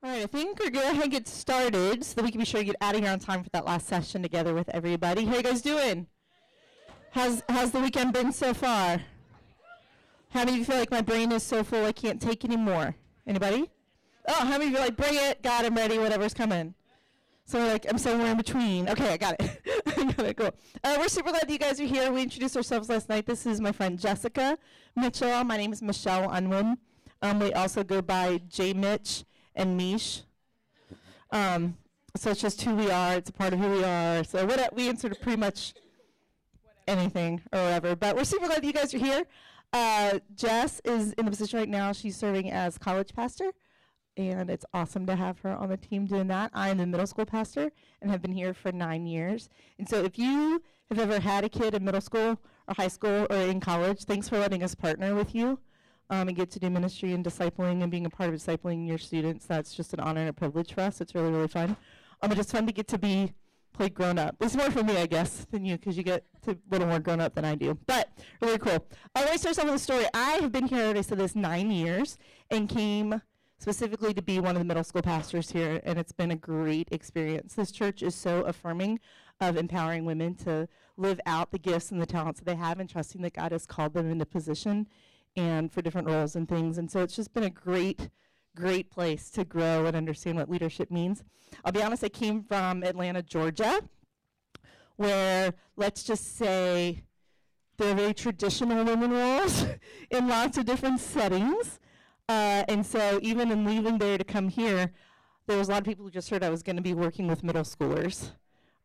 All right, I think we're going to get started so that we can be sure to get out of here on time for that last session together with everybody. How you guys doing? How's, how's the weekend been so far? How many of you feel like my brain is so full I can't take anymore? Anybody? Oh, how many of you are like, bring it, God, I'm ready, whatever's coming? So like, I'm somewhere in between. Okay, I got it. I got it, cool. Uh, we're super glad that you guys are here. We introduced ourselves last night. This is my friend Jessica Mitchell. My name is Michelle Unwin. Um, we also go by J Mitch and Mish. Um, so it's just who we are. It's a part of who we are. So what we answer to pretty much anything or whatever. But we're super glad you guys are here. Uh, Jess is in the position right now. She's serving as college pastor, and it's awesome to have her on the team doing that. I'm the middle school pastor and have been here for nine years. And so if you have ever had a kid in middle school or high school or in college, thanks for letting us partner with you um, and get to do ministry and discipling and being a part of discipling your students. That's just an honor and a privilege for us. It's really, really fun. Um, it's fun to get to be played grown up. It's more for me, I guess, than you, because you get to a little more grown up than I do. But really cool. I want to start off with a story. I have been here, I said this, nine years and came specifically to be one of the middle school pastors here, and it's been a great experience. This church is so affirming of empowering women to live out the gifts and the talents that they have and trusting that God has called them into position and for different roles and things. And so it's just been a great, great place to grow and understand what leadership means. I'll be honest, I came from Atlanta, Georgia, where let's just say there are very traditional women roles in lots of different settings. Uh, and so even in leaving there to come here, there was a lot of people who just heard I was going to be working with middle schoolers.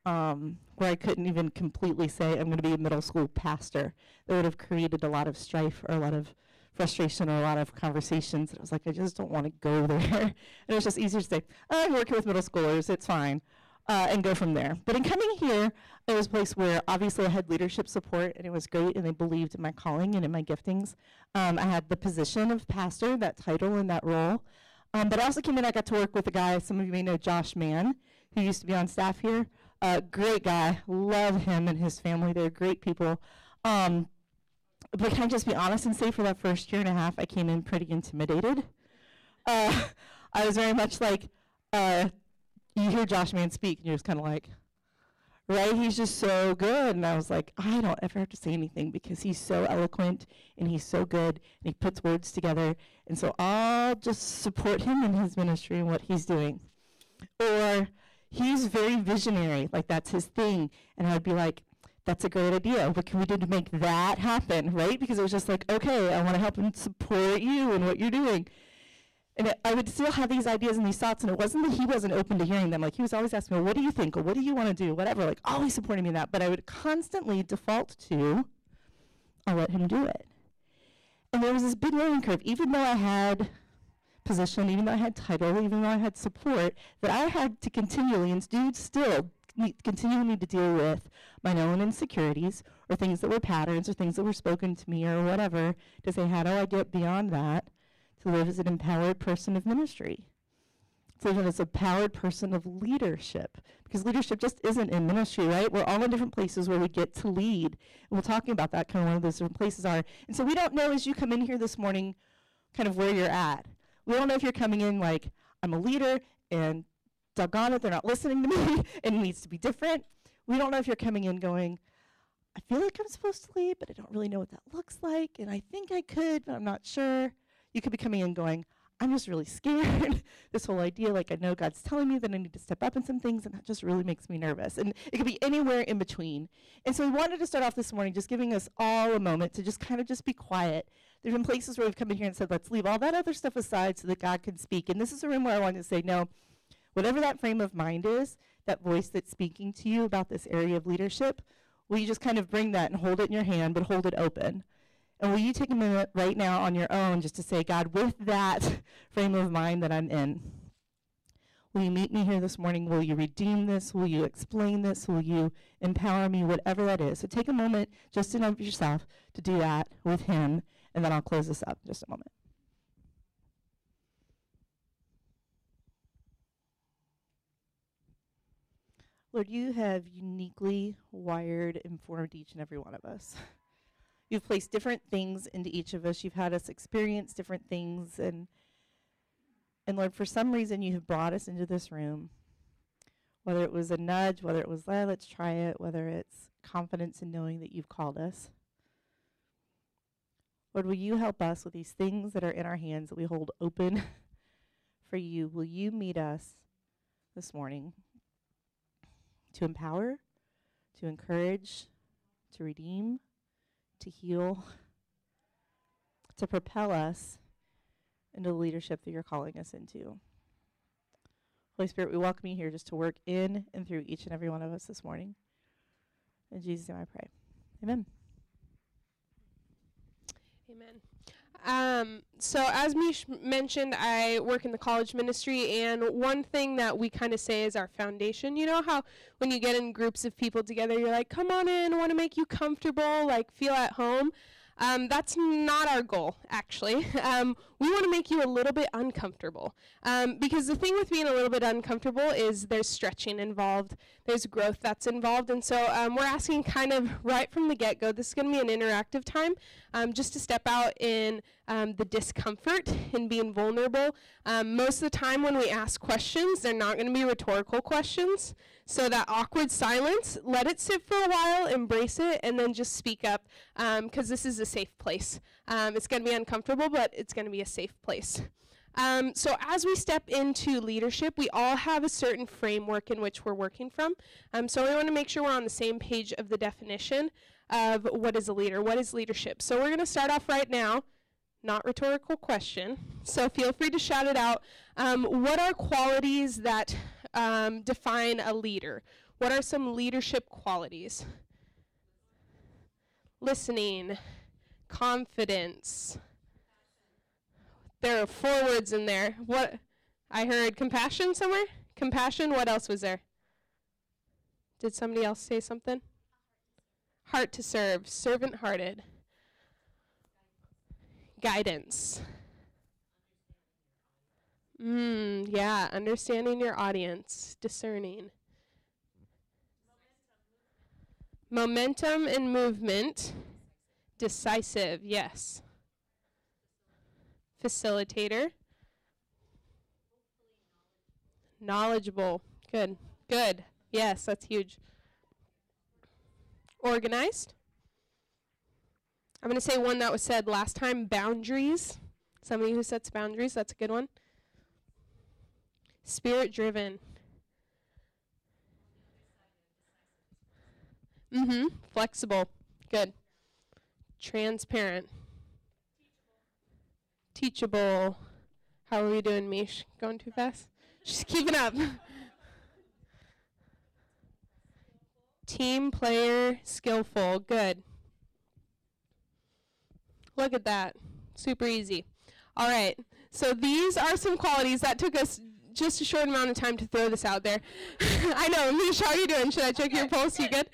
Um, where I couldn't even completely say I'm going to be a middle school pastor. That would have created a lot of strife or a lot of frustration or a lot of conversations. And I was like, I just don't want to go there. and it was just easier to say, oh, I'm working with middle schoolers, it's fine, uh, and go from there. But in coming here, it was a place where obviously I had leadership support, and it was great, and they believed in my calling and in my giftings. Um, I had the position of pastor, that title and that role. Um, but I also came in, I got to work with a guy, some of you may know Josh Mann, who used to be on staff here. Uh, great guy, love him and his family. They're great people. Um, but can I just be honest and say for that first year and a half, I came in pretty intimidated. Uh, I was very much like, uh, you hear Josh Mann speak, and you're just kind of like, right? He's just so good. And I was like, I don't ever have to say anything because he's so eloquent and he's so good and he puts words together. And so I'll just support him in his ministry and what he's doing. Or he's very visionary, like that's his thing. And I'd be like, that's a great idea. What can we do to make that happen, right? Because it was just like, okay, I want to help and support you and what you're doing. And it, I would still have these ideas and these thoughts, and it wasn't that he wasn't open to hearing them. Like, he was always asking me, well, what do you think? Or what do you want to do? Whatever. Like, always supporting me in that. But I would constantly default to, I'll let him do it. And there was this big learning curve. Even though I had position, even though I had title, even though I had support, that I had to continually and do still continually need to deal with my own insecurities or things that were patterns or things that were spoken to me or whatever to say, how do I get beyond that to live as an empowered person of ministry? To live as a empowered person of leadership. Because leadership just isn't in ministry, right? We're all in different places where we get to lead. And we're talking about that, kind of one of those different places are. And so we don't know as you come in here this morning kind of where you're at. We don't know if you're coming in like, I'm a leader and doggone it, they're not listening to me, and it needs to be different. We don't know if you're coming in going, I feel like I'm supposed to lead, but I don't really know what that looks like, and I think I could, but I'm not sure. You could be coming in going, I'm just really scared. this whole idea, like I know God's telling me that I need to step up in some things, and that just really makes me nervous. And it could be anywhere in between. And so we wanted to start off this morning just giving us all a moment to just kind of just be quiet. There's been places where we've come in here and said, let's leave all that other stuff aside so that God can speak. And this is a room where I want to say, no, whatever that frame of mind is, that voice that's speaking to you about this area of leadership, will you just kind of bring that and hold it in your hand, but hold it open? And will you take a minute right now on your own just to say, God, with that frame of mind that I'm in, will you meet me here this morning? Will you redeem this? Will you explain this? Will you empower me? Whatever that is. So take a moment just in of yourself to do that with Him, and then I'll close this up in just a moment. Lord, you have uniquely wired and formed each and every one of us. You've placed different things into each of us. You've had us experience different things. And And Lord, for some reason, you have brought us into this room, whether it was a nudge, whether it was, let's try it, whether it's confidence in knowing that you've called us. Lord, will you help us with these things that are in our hands that we hold open for you? Will you meet us this morning to empower, to encourage, to redeem, to heal, to propel us into the leadership that you're calling us into? Holy Spirit, we welcome you here just to work in and through each and every one of us this morning. In Jesus' name I pray. Amen. Amen. Um, so, as Mish mentioned, I work in the college ministry, and one thing that we kind of say is our foundation. You know how when you get in groups of people together, you're like, come on in, I want to make you comfortable, like feel at home. Um, that's not our goal, actually. Um, we want to make you a little bit uncomfortable. Um, because the thing with being a little bit uncomfortable is there's stretching involved, there's growth that's involved. And so um, we're asking kind of right from the get go, this is going to be an interactive time, um, just to step out in um, the discomfort in being vulnerable. most of the time when we ask questions, they're not going to be rhetorical questions. So that awkward silence, let it sit for a while, embrace it, and then just speak up because um, this is a safe place. Um, it's going to be uncomfortable, but it's going to be a safe place. Um, so as we step into leadership, we all have a certain framework in which we're working from. Um, so we want to make sure we're on the same page of the definition of what is a leader, what is leadership. So we're going to start off right now not rhetorical question. So feel free to shout it out. Um, what are qualities that um, define a leader? What are some leadership qualities? Listening, confidence. There are four words in there. What I heard compassion somewhere? Compassion, what else was there? Did somebody else say something? Heart to serve, servant hearted. Guidance. Mm, yeah, understanding your audience, discerning. Momentum and movement. Decisive, yes. Facilitator. Knowledgeable. Good. Good. Yes, that's huge. Organized. I'm going to say one that was said last time boundaries. Somebody who sets boundaries, that's a good one. Spirit driven. Mm hmm. Flexible. Good. Transparent. Teachable. How are we doing, Mish? Going too fast? She's keeping up. Team player, skillful. Good. Look at that. Super easy. All right. So these are some qualities that took us just a short amount of time to throw this out there. I know, Mish, how are you doing? Should I check your pulse? You good?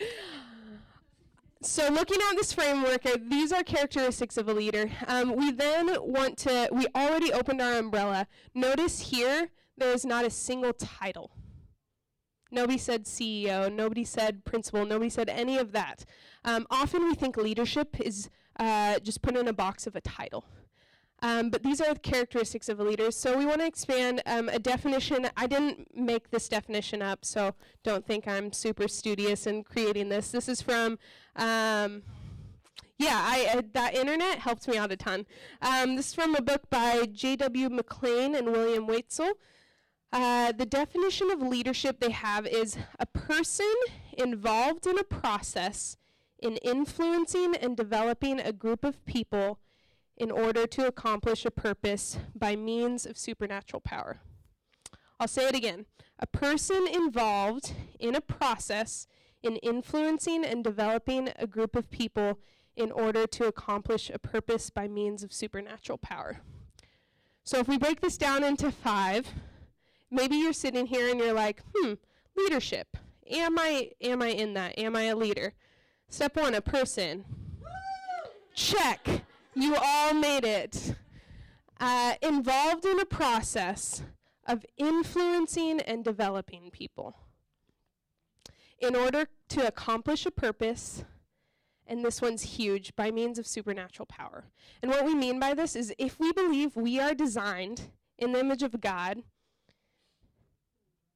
So looking at this framework, uh, these are characteristics of a leader. Um, we then want to, we already opened our umbrella. Notice here, there is not a single title. Nobody said CEO, nobody said principal, nobody said any of that. Um, often we think leadership is uh, just put in a box of a title. Um, but these are the characteristics of a leader. So we want to expand um, a definition. I didn't make this definition up, so don't think I'm super studious in creating this. This is from, um, yeah, I, uh, that internet helped me out a ton. Um, this is from a book by J.W. McLean and William Wetzel. Uh, the definition of leadership they have is a person involved in a process in influencing and developing a group of people in order to accomplish a purpose by means of supernatural power. I'll say it again. A person involved in a process in influencing and developing a group of people in order to accomplish a purpose by means of supernatural power. So if we break this down into five, maybe you're sitting here and you're like, hmm, leadership. Am I am I in that? Am I a leader? Step one, a person. Check. You all made it. Uh, involved in a process of influencing and developing people in order to accomplish a purpose. And this one's huge by means of supernatural power. And what we mean by this is if we believe we are designed in the image of God,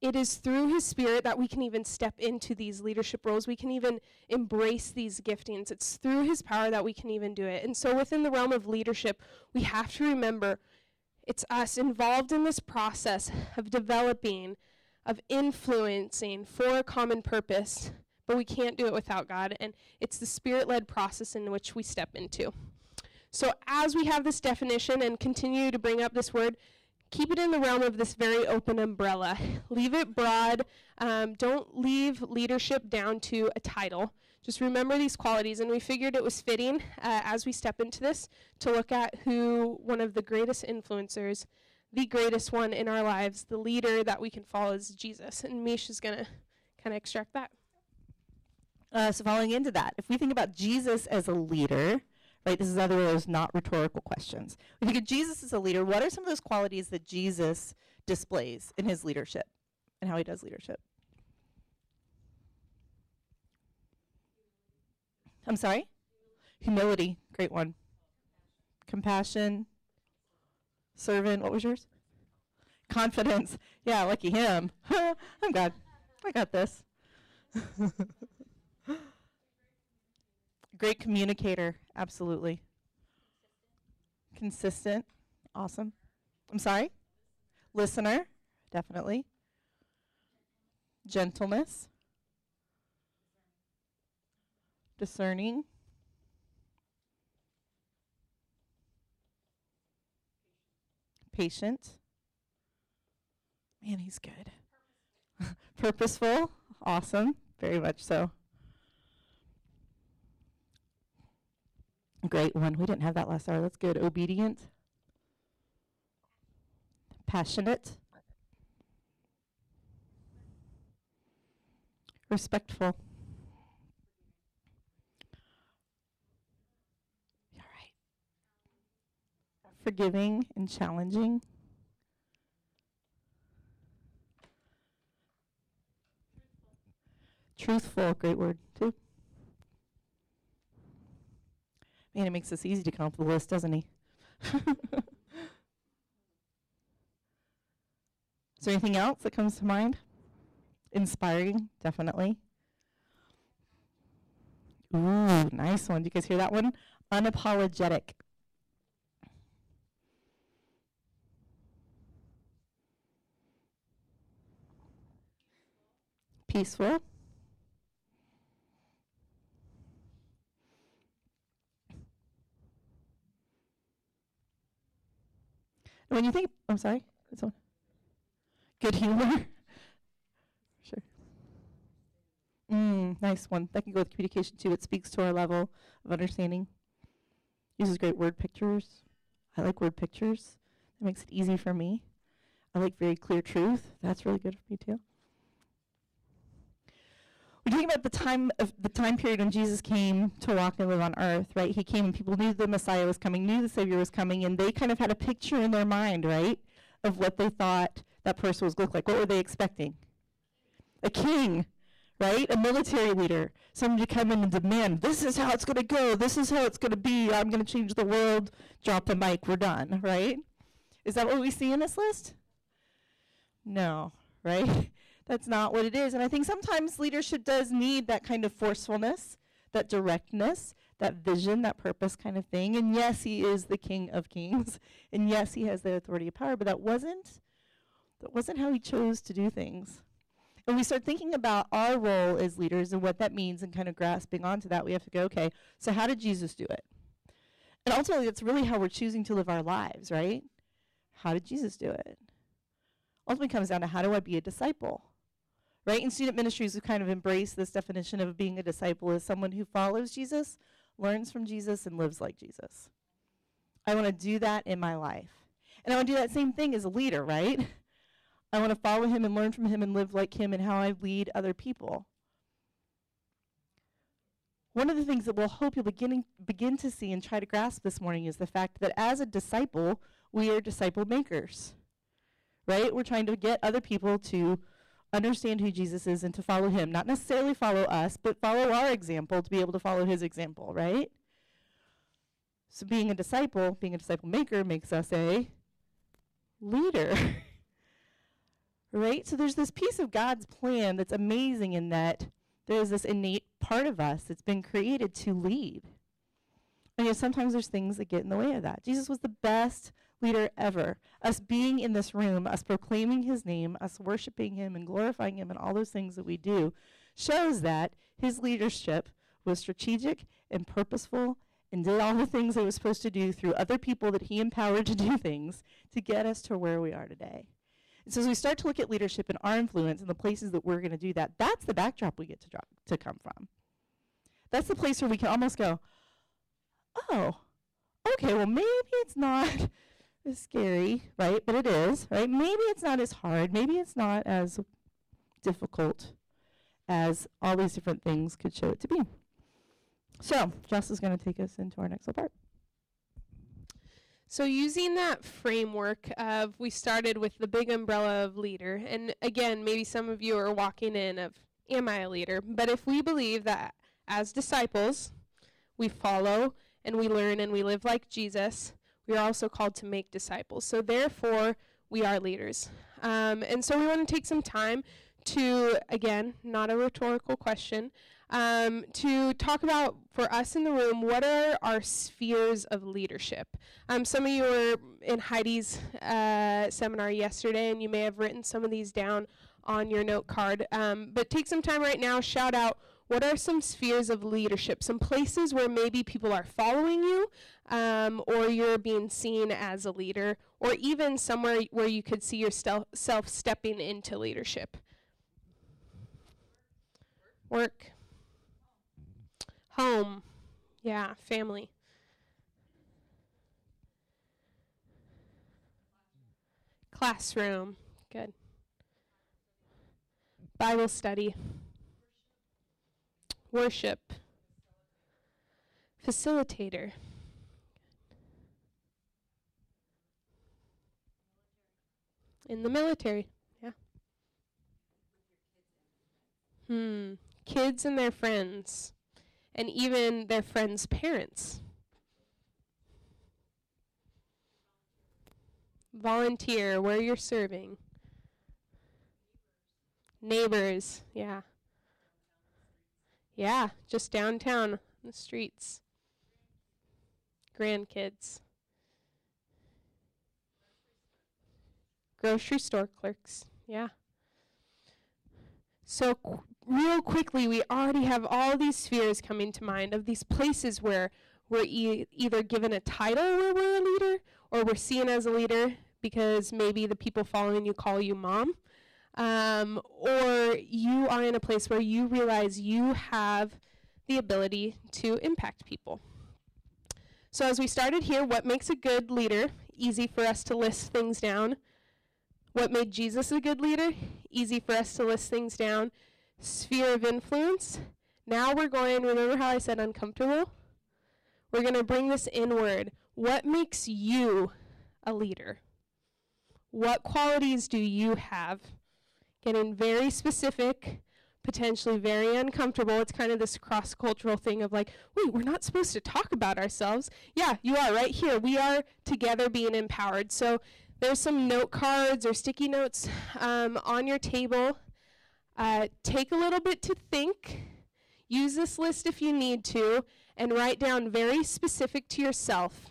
it is through his spirit that we can even step into these leadership roles. We can even embrace these giftings. It's through his power that we can even do it. And so, within the realm of leadership, we have to remember it's us involved in this process of developing, of influencing for a common purpose, but we can't do it without God. And it's the spirit led process in which we step into. So, as we have this definition and continue to bring up this word, keep it in the realm of this very open umbrella. Leave it broad. Um, don't leave leadership down to a title. Just remember these qualities. And we figured it was fitting uh, as we step into this to look at who one of the greatest influencers, the greatest one in our lives, the leader that we can follow is Jesus. And Mish is going to kind of extract that. Uh, so, following into that, if we think about Jesus as a leader, right? This is other of those not rhetorical questions. We think of Jesus as a leader. What are some of those qualities that Jesus displays in his leadership and how he does leadership? I'm sorry? Humility, great one. Compassion, servant, what was yours? Confidence. Yeah, lucky him. I'm God. I got this. Great communicator, absolutely. Consistent, awesome. I'm sorry? Listener, definitely. Gentleness. Discerning. Patient. Man, he's good. Purposeful, awesome, very much so. Great one. We didn't have that last hour. That's good. Obedient. Passionate. Respectful. All right. Forgiving and challenging. Truthful, great word too. Man, it makes this easy to come up with a list, doesn't he? Is there anything else that comes to mind? Inspiring, definitely. Ooh, nice one. Do you guys hear that one? Unapologetic. Peaceful. When you think, I'm sorry. Good humor. sure. Mm, nice one. That can go with communication too. It speaks to our level of understanding. Uses great word pictures. I like word pictures. That makes it easy for me. I like very clear truth. That's really good for me too. We're talking about the time of the time period when Jesus came to walk and live on earth, right? He came and people knew the Messiah was coming, knew the Savior was coming, and they kind of had a picture in their mind, right, of what they thought that person was going to look like. What were they expecting? A king, right? A military leader, somebody to come in and demand, this is how it's going to go, this is how it's going to be, I'm going to change the world, drop the mic, we're done, right? Is that what we see in this list? No, right? That's not what it is. And I think sometimes leadership does need that kind of forcefulness, that directness, that vision, that purpose kind of thing. And yes, he is the king of kings. And yes, he has the authority of power, but that wasn't that wasn't how he chose to do things. And we start thinking about our role as leaders and what that means and kind of grasping onto that, we have to go, okay, so how did Jesus do it? And ultimately, that's really how we're choosing to live our lives, right? How did Jesus do it? Ultimately comes down to how do I be a disciple? Right? In student ministries, we kind of embraced this definition of being a disciple as someone who follows Jesus, learns from Jesus, and lives like Jesus. I want to do that in my life. And I want to do that same thing as a leader, right? I want to follow him and learn from him and live like him and how I lead other people. One of the things that we'll hope you'll beginning, begin to see and try to grasp this morning is the fact that as a disciple, we are disciple makers. Right? We're trying to get other people to understand who Jesus is and to follow him. Not necessarily follow us, but follow our example to be able to follow his example, right? So being a disciple, being a disciple maker makes us a leader. right? So there's this piece of God's plan that's amazing in that there's this innate part of us that's been created to lead. And yet sometimes there's things that get in the way of that. Jesus was the best leader ever. Us being in this room, us proclaiming his name, us worshiping him and glorifying him and all those things that we do shows that his leadership was strategic and purposeful and did all the things it was supposed to do through other people that he empowered to do things to get us to where we are today. And so as we start to look at leadership and our influence and the places that we're going to do that, that's the backdrop we get to drop, to come from. That's the place where we can almost go, oh, okay, well maybe it's not as scary, right? But it is, right? Maybe it's not as hard. Maybe it's not as difficult as all these different things could show it to be. So, Jess is going to take us into our next little part. So, using that framework of we started with the big umbrella of leader, and again, maybe some of you are walking in of, am I a leader? But if we believe that as disciples, we follow and we learn and we live like Jesus, we are also called to make disciples. So, therefore, we are leaders. Um, and so, we want to take some time to, again, not a rhetorical question, um, to talk about for us in the room what are our spheres of leadership. Um, some of you were in Heidi's uh, seminar yesterday, and you may have written some of these down on your note card. Um, but take some time right now, shout out what are some spheres of leadership, some places where maybe people are following you, um, or you're being seen as a leader, or even somewhere where you could see yourself stepping into leadership. Work. Home. Yeah, family. Classroom. Good. Bible study. Worship. Facilitator. In the military. Yeah. Hmm. Kids and their friends and even their friends' parents. Volunteer where you're serving. Neighbors, yeah. Yeah, just downtown, the streets. Grandkids. Grocery store clerks, yeah. So, qu- real quickly, we already have all these spheres coming to mind of these places where we're e- either given a title where we're a leader or we're seen as a leader because maybe the people following you call you mom. Um, or you are in a place where you realize you have the ability to impact people. So, as we started here, what makes a good leader? Easy for us to list things down. What made Jesus a good leader? Easy for us to list things down sphere of influence. Now we're going, remember how I said uncomfortable? We're going to bring this inward. What makes you a leader? What qualities do you have? Getting very specific, potentially very uncomfortable. It's kind of this cross cultural thing of like, wait, we're not supposed to talk about ourselves. Yeah, you are right here. We are together being empowered. So there's some note cards or sticky notes um, on your table uh, take a little bit to think. Use this list if you need to, and write down very specific to yourself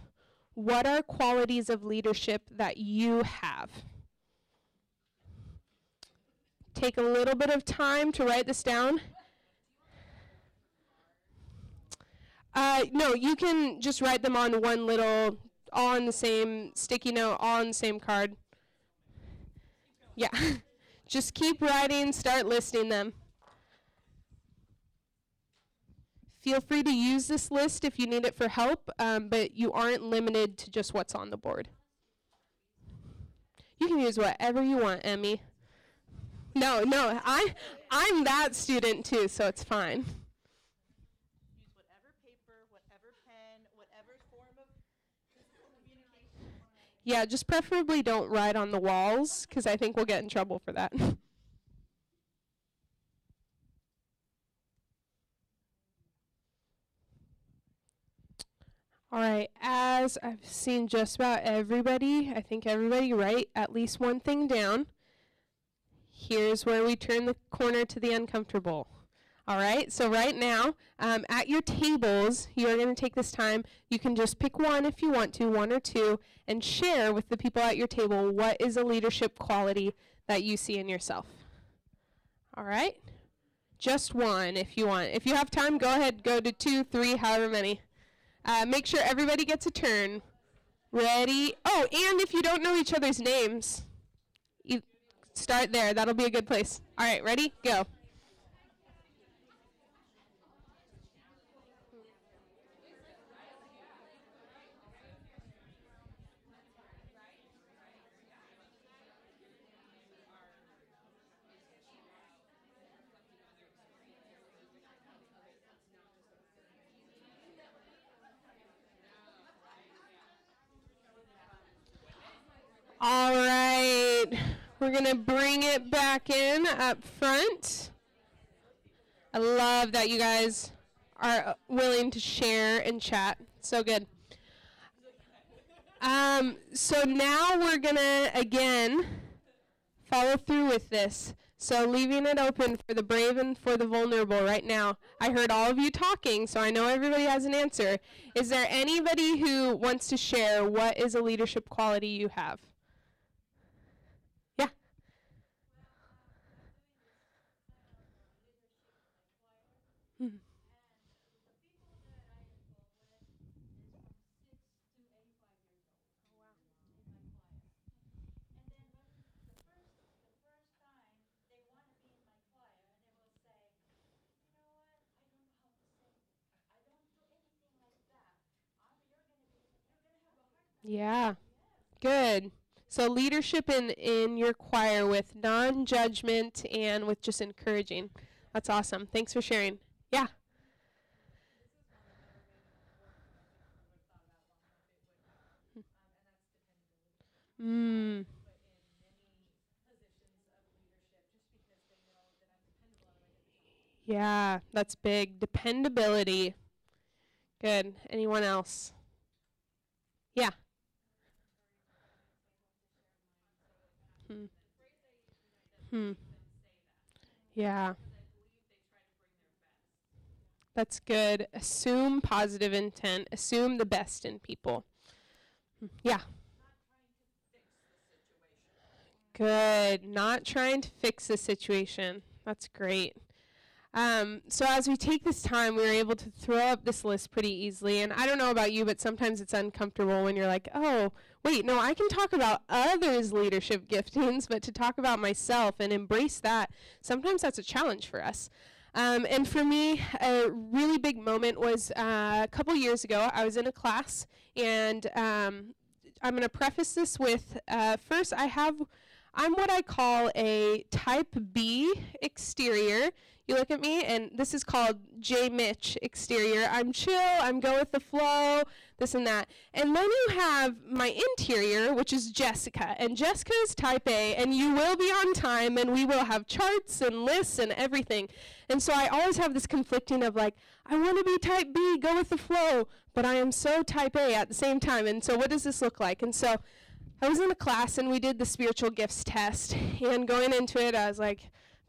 what are qualities of leadership that you have. Take a little bit of time to write this down. Uh, no, you can just write them on one little, all on the same sticky note, all on the same card. Yeah. Just keep writing, start listing them. Feel free to use this list if you need it for help, um, but you aren't limited to just what's on the board. You can use whatever you want, Emmy. No, no, I, I'm that student too, so it's fine. Yeah, just preferably don't write on the walls because I think we'll get in trouble for that. All right, as I've seen just about everybody, I think everybody write at least one thing down. Here's where we turn the corner to the uncomfortable. All right, so right now, um, at your tables, you are going to take this time. You can just pick one if you want to, one or two, and share with the people at your table what is a leadership quality that you see in yourself. All right? Just one if you want. If you have time, go ahead, go to two, three, however many. Uh, make sure everybody gets a turn. Ready? Oh, and if you don't know each other's names, you start there. That'll be a good place. All right, ready? Go. All right. We're going to bring it back in up front. I love that you guys are willing to share and chat. So good. Um, so now we're going to, again, follow through with this. So leaving it open for the brave and for the vulnerable right now. I heard all of you talking, so I know everybody has an answer. Is there anybody who wants to share what is a leadership quality you have? Yeah. Good. So leadership in in your choir with non-judgment and with just encouraging. That's awesome. Thanks for sharing. Yeah. Mm. Yeah, that's big. Dependability. Good. Anyone else? Yeah. Hmm. Hmm. Yeah. That's good. Assume positive intent. Assume the best in people. Hmm. Yeah. Good. Not trying to fix the situation. That's great. Um, so as we take this time, we were able to throw up this list pretty easily. And I don't know about you, but sometimes it's uncomfortable when you're like, oh, wait, no, I can talk about others' leadership giftings, but to talk about myself and embrace that, sometimes that's a challenge for us. Um, and for me, a really big moment was uh, a couple years ago. I was in a class, and um, I'm going to preface this with uh, first, I have, I'm what I call a type B exterior you look at me, and this is called J Mitch exterior. I'm chill, I'm go with the flow, this and that. And then you have my interior, which is Jessica. And Jessica is type A, and you will be on time, and we will have charts and lists and everything. And so I always have this conflicting of like, I want to be type B, go with the flow, but I am so type A at the same time. And so what does this look like? And so I was in a class, and we did the spiritual gifts test. And going into it, I was like,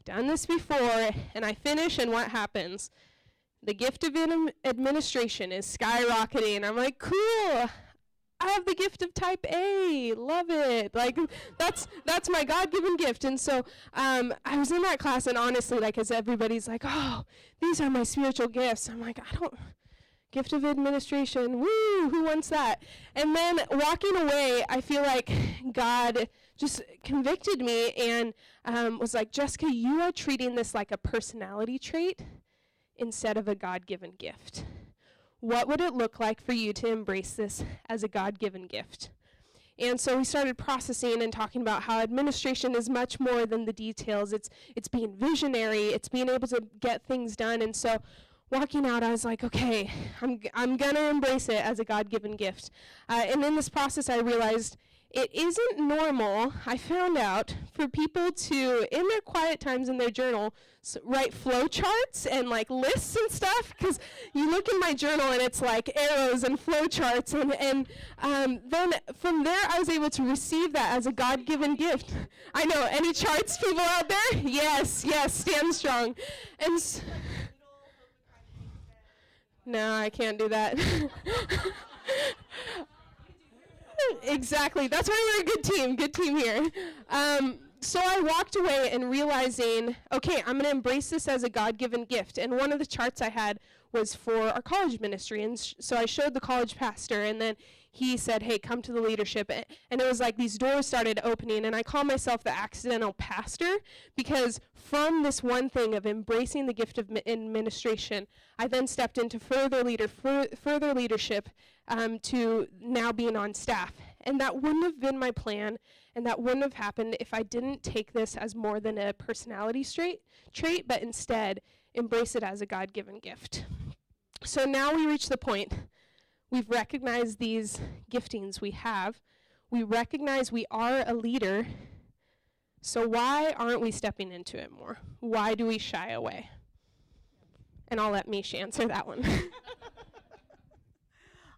done this before, and I finish, and what happens? The gift of administration is skyrocketing. I'm like, cool. I have the gift of type A. Love it. Like that's that's my God-given gift. And so um, I was in that class, and honestly, like as everybody's like, oh, these are my spiritual gifts. I'm like, I don't. Gift of administration. Woo! Who wants that? And then walking away, I feel like God just convicted me and um, was like, Jessica, you are treating this like a personality trait instead of a God given gift. What would it look like for you to embrace this as a God given gift? And so we started processing and talking about how administration is much more than the details. It's it's being visionary, it's being able to get things done. And so walking out, I was like, okay, I'm, I'm going to embrace it as a God given gift. Uh, and in this process, I realized it isn't normal, I found out, for people to, in their quiet times in their journal, s- write flowcharts and like lists and stuff. Because you look in my journal and it's like arrows and flowcharts. And, and um, then from there, I was able to receive that as a God given gift. I know, any charts people out there? Yes, yes, stand strong. And s- no, I can't do that. exactly. That's why we're a good team. Good team here. Um, so I walked away and realizing, okay, I'm going to embrace this as a God given gift. And one of the charts I had was for our college ministry. And sh- so I showed the college pastor, and then he said, hey, come to the leadership. And it was like these doors started opening. And I call myself the accidental pastor because from this one thing of embracing the gift of administration, I then stepped into further leader, fur- further leadership um, to now being on staff. And that wouldn't have been my plan, and that wouldn't have happened if I didn't take this as more than a personality straight, trait, but instead embrace it as a God given gift. So now we reach the point. We've recognized these giftings we have. We recognize we are a leader. So why aren't we stepping into it more? Why do we shy away? And I'll let Misha answer that one.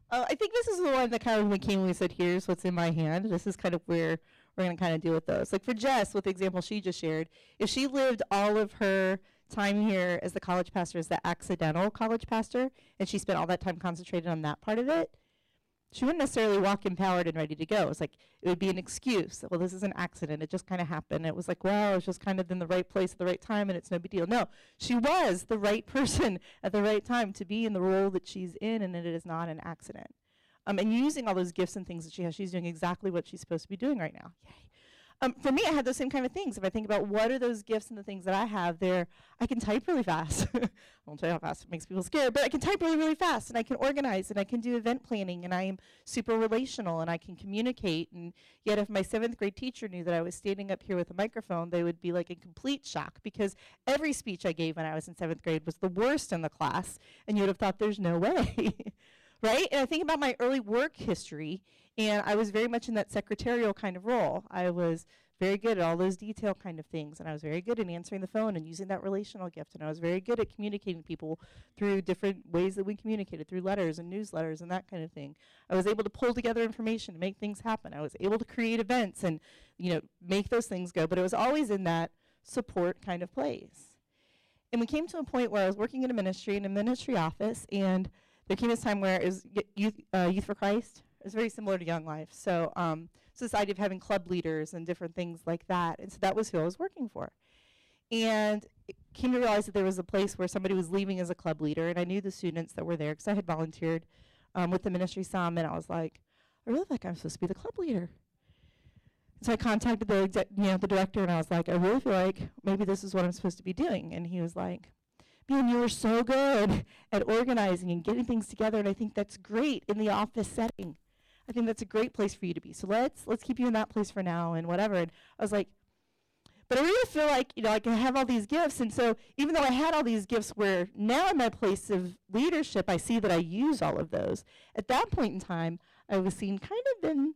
Uh, I think this is the one that kind of when said, "Here's what's in my hand." This is kind of where we're going to kind of deal with those. Like for Jess, with the example she just shared, if she lived all of her time here as the college pastor as the accidental college pastor, and she spent all that time concentrated on that part of it, she wouldn't necessarily walk empowered and ready to go. It's like it would be an excuse. Well, this is an accident. It just kind of happened. It was like, well, it's just kind of in the right place at the right time, and it's no big deal. No, she was the right person at the right time to be in the role that she's in, and it is not an accident. Um, and using all those gifts and things that she has, she's doing exactly what she's supposed to be doing right now. Yay. Um, for me, I had those same kind of things. If I think about what are those gifts and the things that I have, there, I can type really fast. I won't tell you how fast it makes people scared, but I can type really, really fast, and I can organize, and I can do event planning, and I am super relational, and I can communicate. And yet, if my seventh grade teacher knew that I was standing up here with a microphone, they would be like in complete shock because every speech I gave when I was in seventh grade was the worst in the class, and you would have thought there's no way. right? And I think about my early work history, and I was very much in that secretarial kind of role. I was very good at all those detail kind of things, and I was very good at answering the phone and using that relational gift, and I was very good at communicating people through different ways that we communicated, through letters and newsletters and that kind of thing. I was able to pull together information to make things happen. I was able to create events and, you know, make those things go, but it was always in that support kind of place. And we came to a point where I was working in a ministry, in a ministry office, and there came this time where was youth, uh, youth for Christ. It's very similar to Young Life. So, um, this idea of having club leaders and different things like that. And so that was who I was working for. And came to realize that there was a place where somebody was leaving as a club leader, and I knew the students that were there because I had volunteered um, with the ministry some, and I was like, I really think I'm supposed to be the club leader. So I contacted the you know the director, and I was like, I really feel like maybe this is what I'm supposed to be doing. And he was like, Man, you're so good at organizing and getting things together, and I think that's great in the office setting. I think that's a great place for you to be. So let's let's keep you in that place for now and whatever. And I was like, but I really feel like you know I have all these gifts, and so even though I had all these gifts, where now in my place of leadership, I see that I use all of those. At that point in time, I was seen kind of in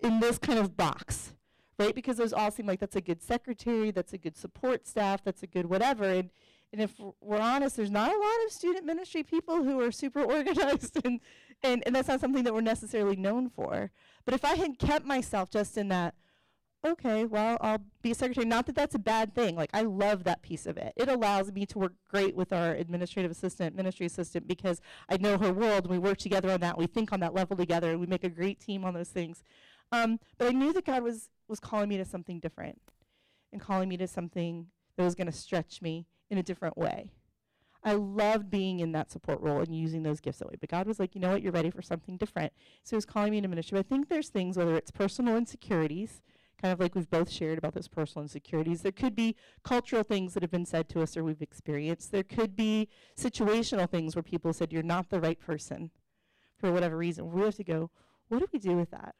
in this kind of box, right? Because those all seem like that's a good secretary, that's a good support staff, that's a good whatever. And and if we're honest, there's not a lot of student ministry people who are super organized, and, and, and that's not something that we're necessarily known for. But if I had kept myself just in that, okay, well, I'll be a secretary, not that that's a bad thing. Like, I love that piece of it. It allows me to work great with our administrative assistant, ministry assistant, because I know her world, and we work together on that, we think on that level together, and we make a great team on those things. Um, but I knew that God was, was calling me to something different and calling me to something that was going to stretch me in a different way. I loved being in that support role and using those gifts that way. But God was like, you know what, you're ready for something different. So He was calling me into ministry. But I think there's things, whether it's personal insecurities, kind of like we've both shared about those personal insecurities. There could be cultural things that have been said to us or we've experienced. There could be situational things where people said, you're not the right person for whatever reason. We have to go, what do we do with that?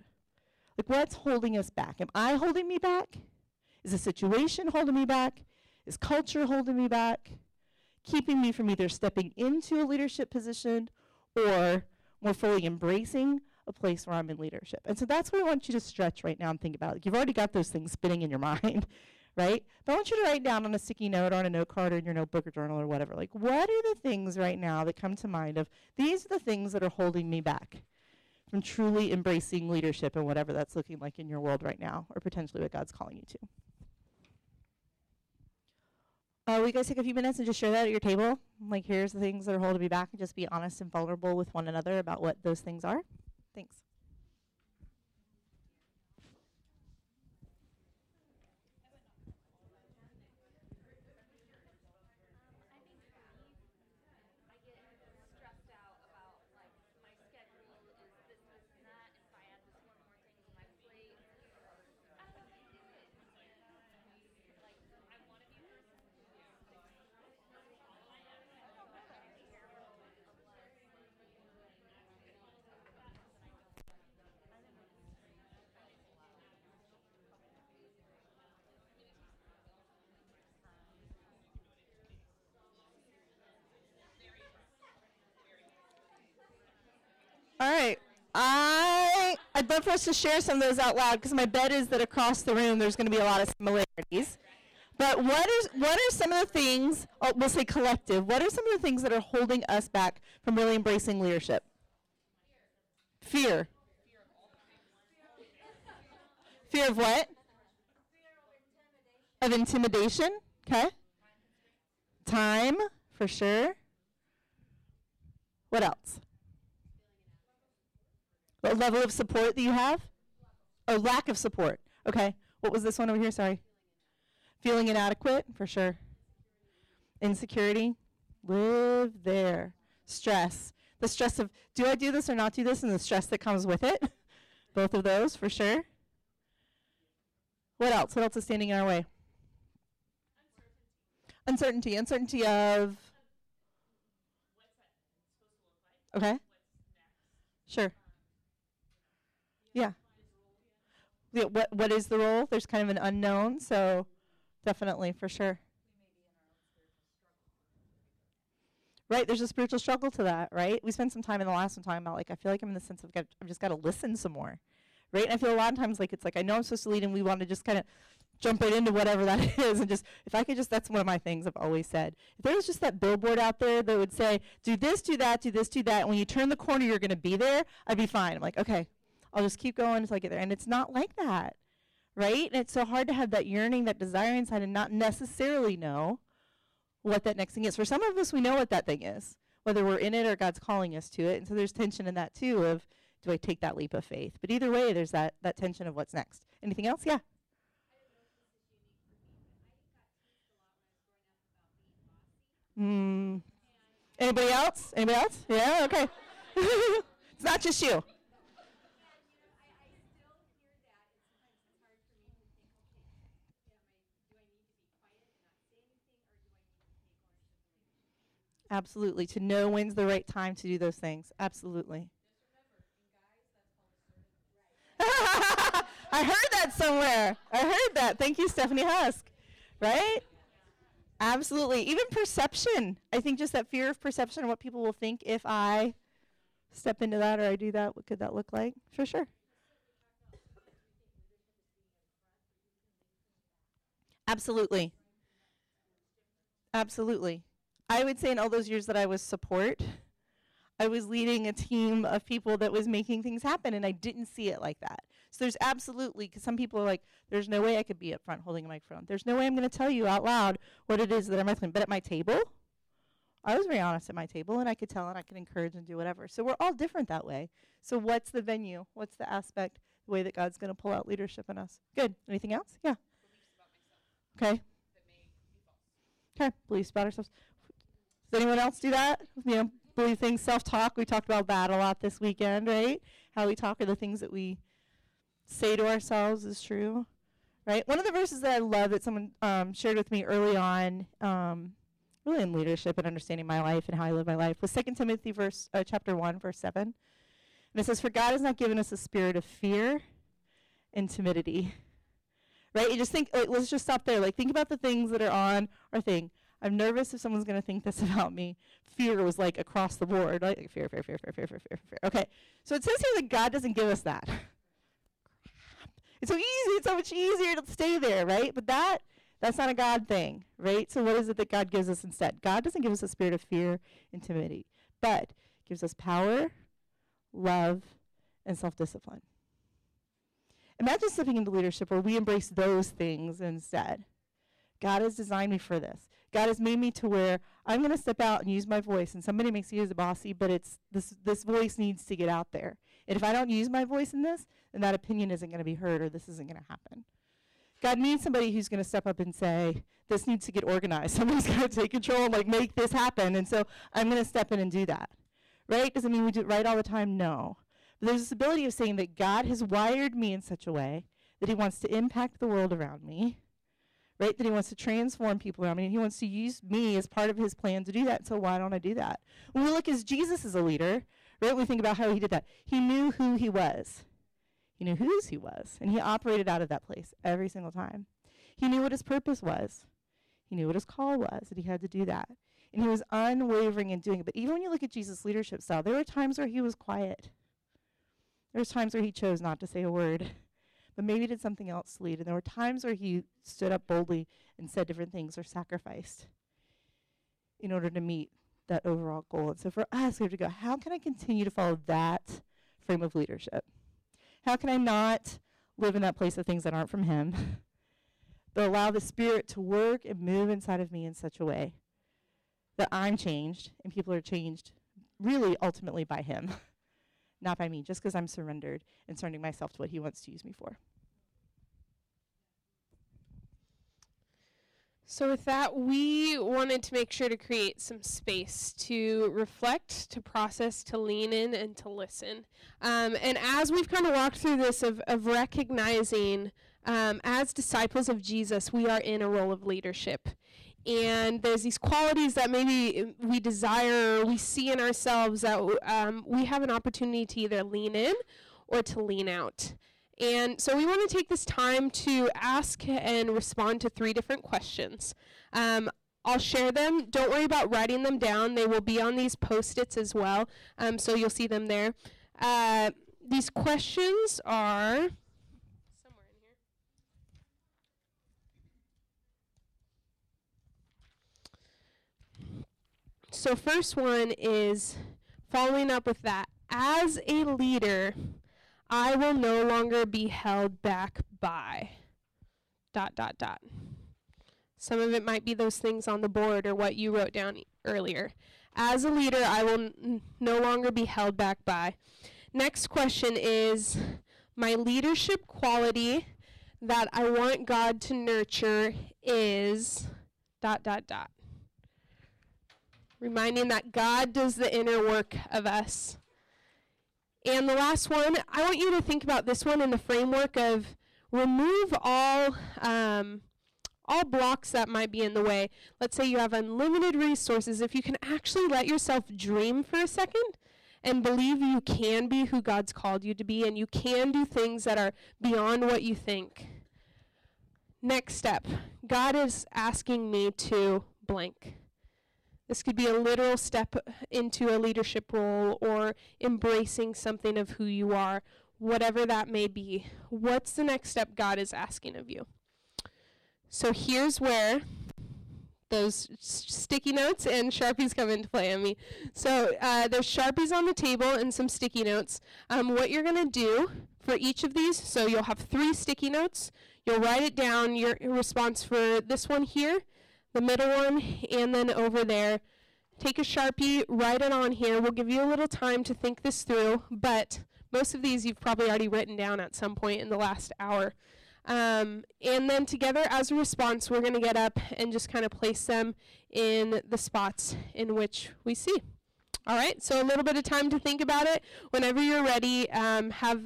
Like, what's holding us back? Am I holding me back? Is the situation holding me back? Is culture holding me back? Keeping me from either stepping into a leadership position or more fully embracing a place where I'm in leadership. And so that's what I want you to stretch right now and think about. Like you've already got those things spinning in your mind, right? But I want you to write down on a sticky note or on a note card or in your notebook or journal or whatever. Like, what are the things right now that come to mind of these are the things that are holding me back from truly embracing leadership and whatever that's looking like in your world right now, or potentially what God's calling you to? Uh, will you guys take a few minutes and just share that at your table? Like, here's the things that are holding me back, and just be honest and vulnerable with one another about what those things are. Thanks. All right. I I'd love for us to share some of those out loud because my bet is that across the room there's going to be a lot of similarities. But what is what are some of the things? Oh, we'll say collective. What are some of the things that are holding us back from really embracing leadership? Fear. Fear of what? Of intimidation. Okay. Time, for sure. What else? What level of support that you have? Or lack of support. Okay. What was this one over here? Sorry. Feeling inadequate, for sure. Insecurity. Live there. Stress. The stress of do I do this or not do this, and the stress that comes with it. Both of those, for sure. What else? What else is standing in our way? Uncertainty. Uncertainty of. Okay. Sure. Yeah. Yeah, what what is the role? There's kind of an unknown, so definitely for sure. Right, there's a spiritual struggle to that, right? We spent some time in the last one talking about like I feel like I'm in the sense of I've just got to listen some more, right? And I feel a lot of times like it's like I know I'm supposed to lead, and we want to just kind of jump right into whatever that is, and just if I could just that's one of my things I've always said. If there was just that billboard out there that would say do this, do that, do this, do that, and when you turn the corner you're going to be there, I'd be fine. I'm like okay, I'll just keep going until I get there, and it's not like that, right? And it's so hard to have that yearning, that desire inside, and not necessarily know what that next thing is. For some of us, we know what that thing is, whether we're in it or God's calling us to it. And so there's tension in that too of do I take that leap of faith? But either way, there's that that tension of what's next. Anything else? Yeah. Mm. Anybody else? Anybody else? Yeah. Okay. it's not just you. Absolutely. To know when's the right time to do those things. Absolutely. I heard that somewhere. I heard that. Thank you, Stephanie Husk. Right? Absolutely. Even perception. I think just that fear of perception, what people will think if I step into that or I do that, what could that look like? For sure. Absolutely. Absolutely. I would say in all those years that I was support, I was leading a team of people that was making things happen, and I didn't see it like that. So there's absolutely, because some people are like, there's no way I could be up front holding a microphone. There's no way I'm going to tell you out loud what it is that I'm wrestling. But at my table, I was very honest at my table, and I could tell and I could encourage and do whatever. So we're all different that way. So what's the venue? What's the aspect, the way that God's going to pull out leadership in us? Good. Anything else? Yeah. Okay. Okay. Beliefs about ourselves. Does anyone else do that? You know, believe things, self-talk. We talked about that a lot this weekend, right? How we talk are the things that we say to ourselves is true, right? One of the verses that I love that someone um, shared with me early on, um, really in leadership and understanding my life and how I live my life, was 2 Timothy verse uh, chapter one, verse seven, and it says, "For God has not given us a spirit of fear and timidity." Right? You just think. Like, let's just stop there. Like, think about the things that are on our thing. I'm nervous if someone's going to think this about me. fear was like across the board, like fear, fear, fear, fear, fear, fear, fear, fear. Okay, so it says here that God doesn't give us that. It's so easy. It's so much easier to stay there, right? But that that's not a God thing, right? So what is it that God gives us instead? God doesn't give us a spirit of fear and timidity, but gives us power, love, and self-discipline. Imagine stepping into leadership where we embrace those things instead. God has designed me for this. God has made me to where I'm going to step out and use my voice. And somebody makes you as a bossy, but it's this this voice needs to get out there. And if I don't use my voice in this, then that opinion isn't going to be heard or this isn't going to happen. God needs somebody who's going to step up and say, this needs to get organized. Somebody's got to take control and like make this happen. And so I'm going to step in and do that. Right? Does it mean we do it right all the time? No. But there's this ability of saying that God has wired me in such a way that he wants to impact the world around me. Right? That he wants to transform people around me. And he wants to use me as part of his plan to do that. So why don't I do that? When we look as Jesus as a leader, right, we think about how he did that. He knew who he was. He knew whose he was, and he operated out of that place every single time. He knew what his purpose was. He knew what his call was, and he had to do that. And he was unwavering in doing it. But even when you look at Jesus' leadership style, there were times where he was quiet. There was times where he chose not to say a word, but maybe did something else to lead. And there were times where he stood up boldly and said different things or sacrificed in order to meet that overall goal. And so for us, we have to go, how can I continue to follow that frame of leadership? How can I not live in that place of things that aren't from Him, but allow the Spirit to work and move inside of me in such a way that I'm changed and people are changed really ultimately by Him, not by me, just because I'm surrendered and surrendering myself to what He wants to use me for. So, with that, we wanted to make sure to create some space to reflect, to process, to lean in, and to listen. Um, and as we've kind of walked through this of, of recognizing um, as disciples of Jesus, we are in a role of leadership. And there's these qualities that maybe we desire we see in ourselves that um, we have an opportunity to either lean in or to lean out. And so we want to take this time to ask and respond to three different questions. Um, I'll share them. Don't worry about writing them down. They will be on these post its as well, um, so you'll see them there. Uh, these questions are somewhere in here. So, first one is following up with that. As a leader, I will no longer be held back by dot dot dot. Some of it might be those things on the board or what you wrote down earlier. As a leader, I will n- no longer be held back by. Next question is my leadership quality that I want God to nurture is dot dot dot. Reminding that God does the inner work of us. And the last one, I want you to think about this one in the framework of remove all um, all blocks that might be in the way. Let's say you have unlimited resources. If you can actually let yourself dream for a second and believe you can be who God's called you to be and you can do things that are beyond what you think. Next step God is asking me to blank. This could be a literal step into a leadership role or embracing something of who you are, whatever that may be. What's the next step God is asking of you? So here's where those sticky notes and sharpies come into play on me. So uh, there's sharpies on the table and some sticky notes. Um, what you're going to do for each of these, so you'll have three sticky notes. You'll write it down, your response for this one here, the middle one, and then over there. Take a Sharpie, write it on here. We'll give you a little time to think this through, but most of these you've probably already written down at some point in the last hour. Um, and then together as a response, we're going to get up and just kind of place them in the spots in which we see. All right, so a little bit of time to think about it. Whenever you're ready, um, have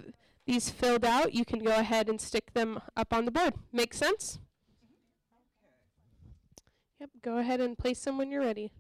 these filled out. You can go ahead and stick them up on the board. Make sense? Yep, go ahead and place them when you're ready.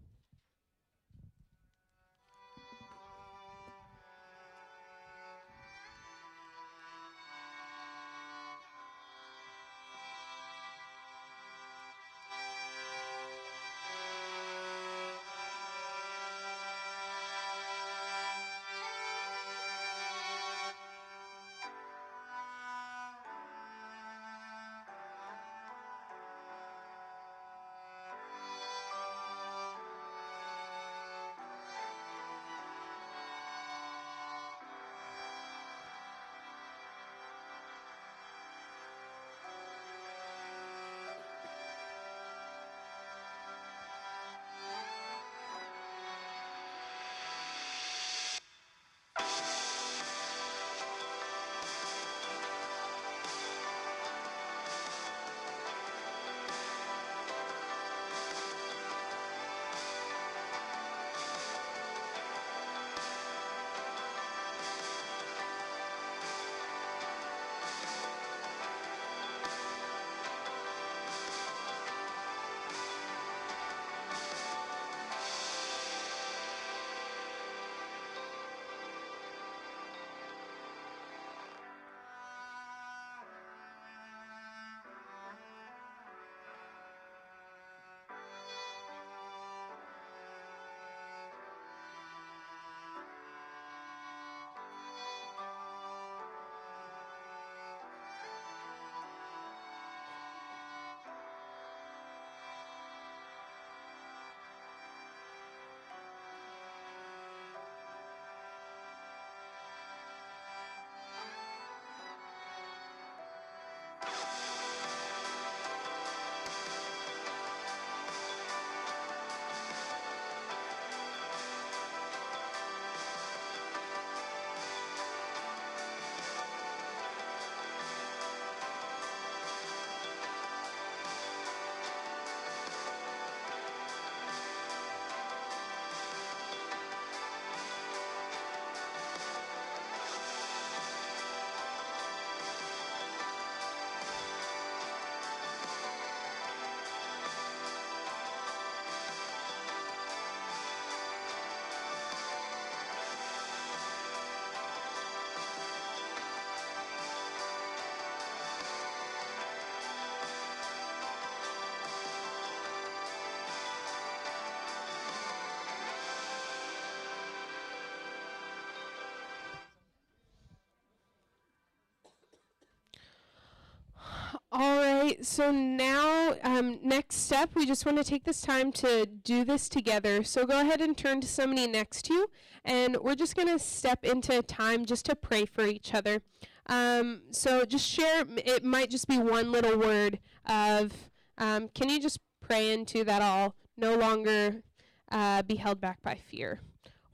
So now, um, next step, we just want to take this time to do this together. So go ahead and turn to somebody next to you, and we're just going to step into time just to pray for each other. Um, so just share, it might just be one little word of, um, can you just pray into that I'll no longer uh, be held back by fear?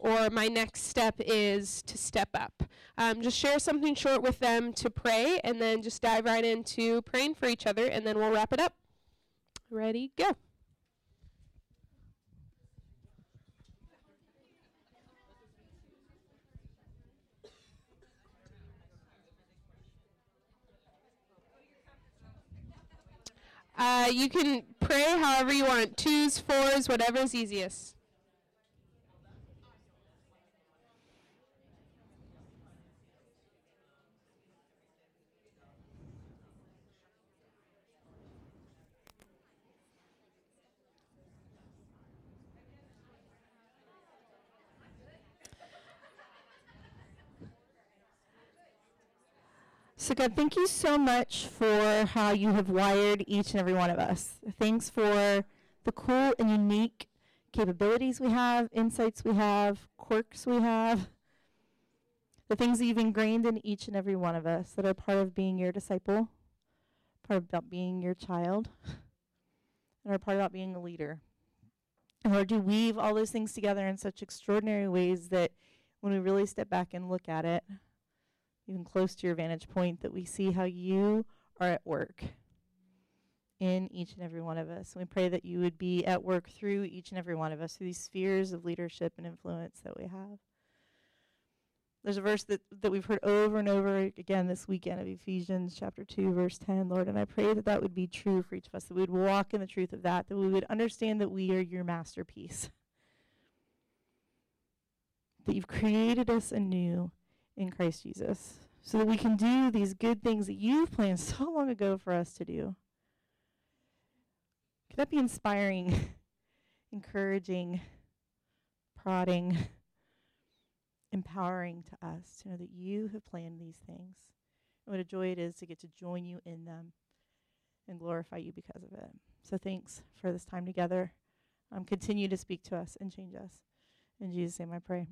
Or my next step is to step up. Um, just share something short with them to pray, and then just dive right into praying for each other, and then we'll wrap it up. Ready, go. Uh, you can pray however you want twos, fours, whatever is easiest. So, God, thank you so much for how you have wired each and every one of us. Thanks for the cool and unique capabilities we have, insights we have, quirks we have, the things that you've ingrained in each and every one of us that are part of being your disciple, part of about being your child, and are part about being a leader. And Lord, you weave all those things together in such extraordinary ways that when we really step back and look at it, even close to your vantage point, that we see how you are at work in each and every one of us. And we pray that you would be at work through each and every one of us, through these spheres of leadership and influence that we have. There's a verse that, that we've heard over and over again this weekend of Ephesians chapter 2, verse 10, Lord. And I pray that that would be true for each of us, that we would walk in the truth of that, that we would understand that we are your masterpiece, that you've created us anew in Christ Jesus, so that we can do these good things that you've planned so long ago for us to do. Could that be inspiring, encouraging, prodding, empowering to us to know that you have planned these things? And what a joy it is to get to join you in them and glorify you because of it. So thanks for this time together. Um, continue to speak to us and change us. In Jesus' name I pray.